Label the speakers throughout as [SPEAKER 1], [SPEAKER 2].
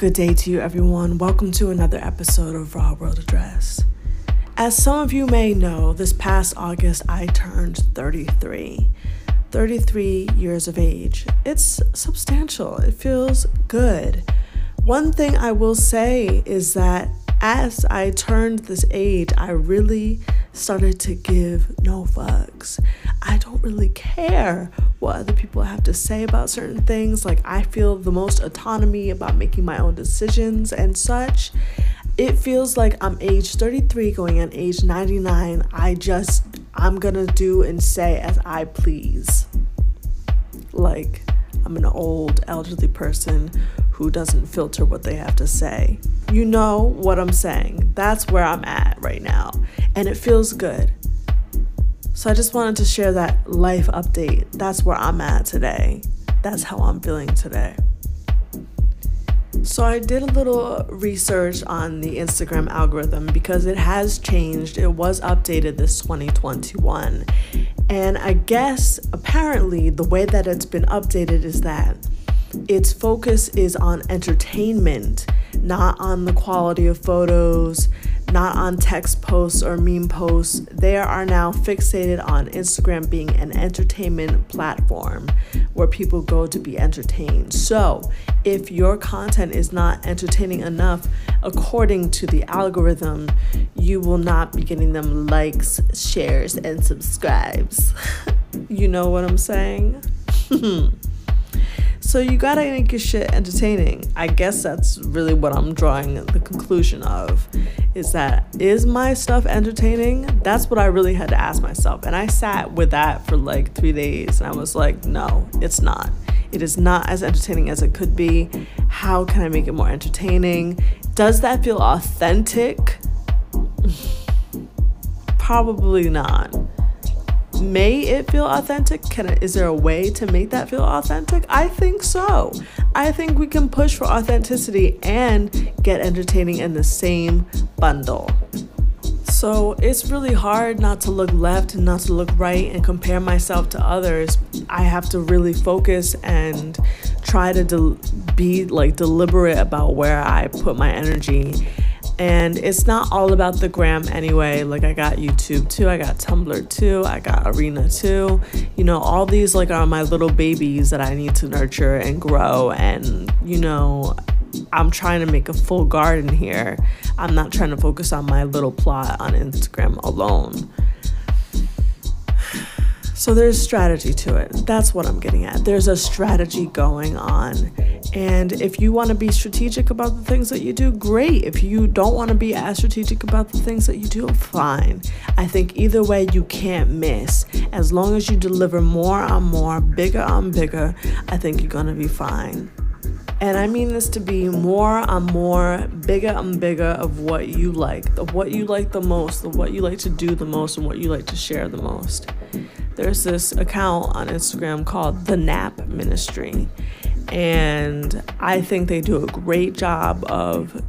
[SPEAKER 1] Good day to you, everyone. Welcome to another episode of Raw World Address. As some of you may know, this past August I turned 33. 33 years of age. It's substantial, it feels good. One thing I will say is that as I turned this age, I really started to give no fucks. I don't really care what other people have to say about certain things. Like, I feel the most autonomy about making my own decisions and such. It feels like I'm age 33 going on age 99. I just, I'm gonna do and say as I please. Like, I'm an old elderly person who doesn't filter what they have to say. You know what I'm saying. That's where I'm at right now. And it feels good. So I just wanted to share that life update. That's where I'm at today. That's how I'm feeling today. So I did a little research on the Instagram algorithm because it has changed. It was updated this 2021. And I guess apparently the way that it's been updated is that its focus is on entertainment, not on the quality of photos, not on text posts or meme posts. They are now fixated on Instagram being an entertainment platform where people go to be entertained. So, if your content is not entertaining enough, according to the algorithm, you will not be getting them likes, shares, and subscribes. you know what I'm saying? So you gotta make your shit entertaining. I guess that's really what I'm drawing the conclusion of. Is that is my stuff entertaining? That's what I really had to ask myself. And I sat with that for like three days and I was like, no, it's not. It is not as entertaining as it could be. How can I make it more entertaining? Does that feel authentic? Probably not may it feel authentic? Can it, is there a way to make that feel authentic? I think so. I think we can push for authenticity and get entertaining in the same bundle. So it's really hard not to look left and not to look right and compare myself to others. I have to really focus and try to de- be like deliberate about where I put my energy and it's not all about the gram anyway. Like I got YouTube too, I got Tumblr too, I got Arena too. You know, all these like are my little babies that I need to nurture and grow and you know, I'm trying to make a full garden here. I'm not trying to focus on my little plot on Instagram alone. So there's strategy to it. That's what I'm getting at. There's a strategy going on. And if you want to be strategic about the things that you do, great. If you don't want to be as strategic about the things that you do, fine. I think either way, you can't miss. As long as you deliver more on more, bigger on bigger, I think you're going to be fine. And I mean this to be more and more, bigger and bigger of what you like, of what you like the most, of what you like to do the most, and what you like to share the most there's this account on Instagram called The Nap Ministry. And I think they do a great job of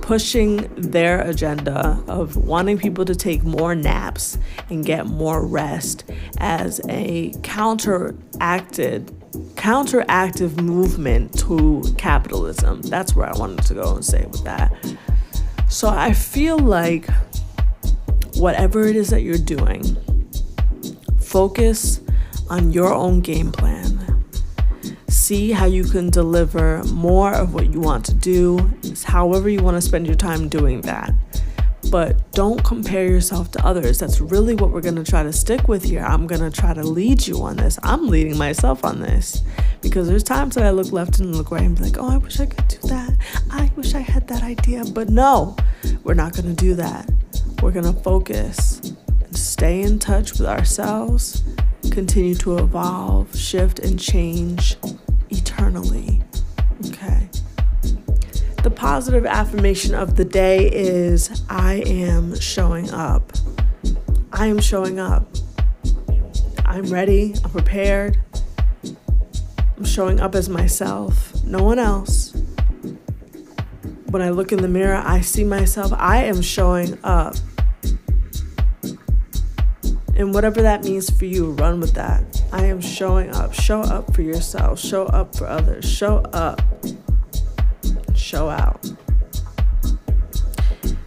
[SPEAKER 1] pushing their agenda of wanting people to take more naps and get more rest as a counteracted counteractive movement to capitalism. That's where I wanted to go and say with that. So I feel like whatever it is that you're doing, Focus on your own game plan. See how you can deliver more of what you want to do, however, you want to spend your time doing that. But don't compare yourself to others. That's really what we're going to try to stick with here. I'm going to try to lead you on this. I'm leading myself on this because there's times that I look left and look right and be like, oh, I wish I could do that. I wish I had that idea. But no, we're not going to do that. We're going to focus stay in touch with ourselves, continue to evolve, shift, and change eternally. Okay. The positive affirmation of the day is I am showing up. I am showing up. I'm ready. I'm prepared. I'm showing up as myself, no one else. When I look in the mirror, I see myself. I am showing up. And whatever that means for you, run with that. I am showing up. Show up for yourself. Show up for others. Show up. show out.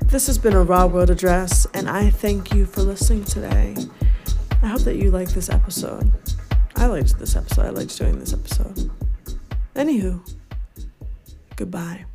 [SPEAKER 1] This has been a Raw World Address, and I thank you for listening today. I hope that you like this episode. I liked this episode. I liked doing this episode. Anywho, goodbye.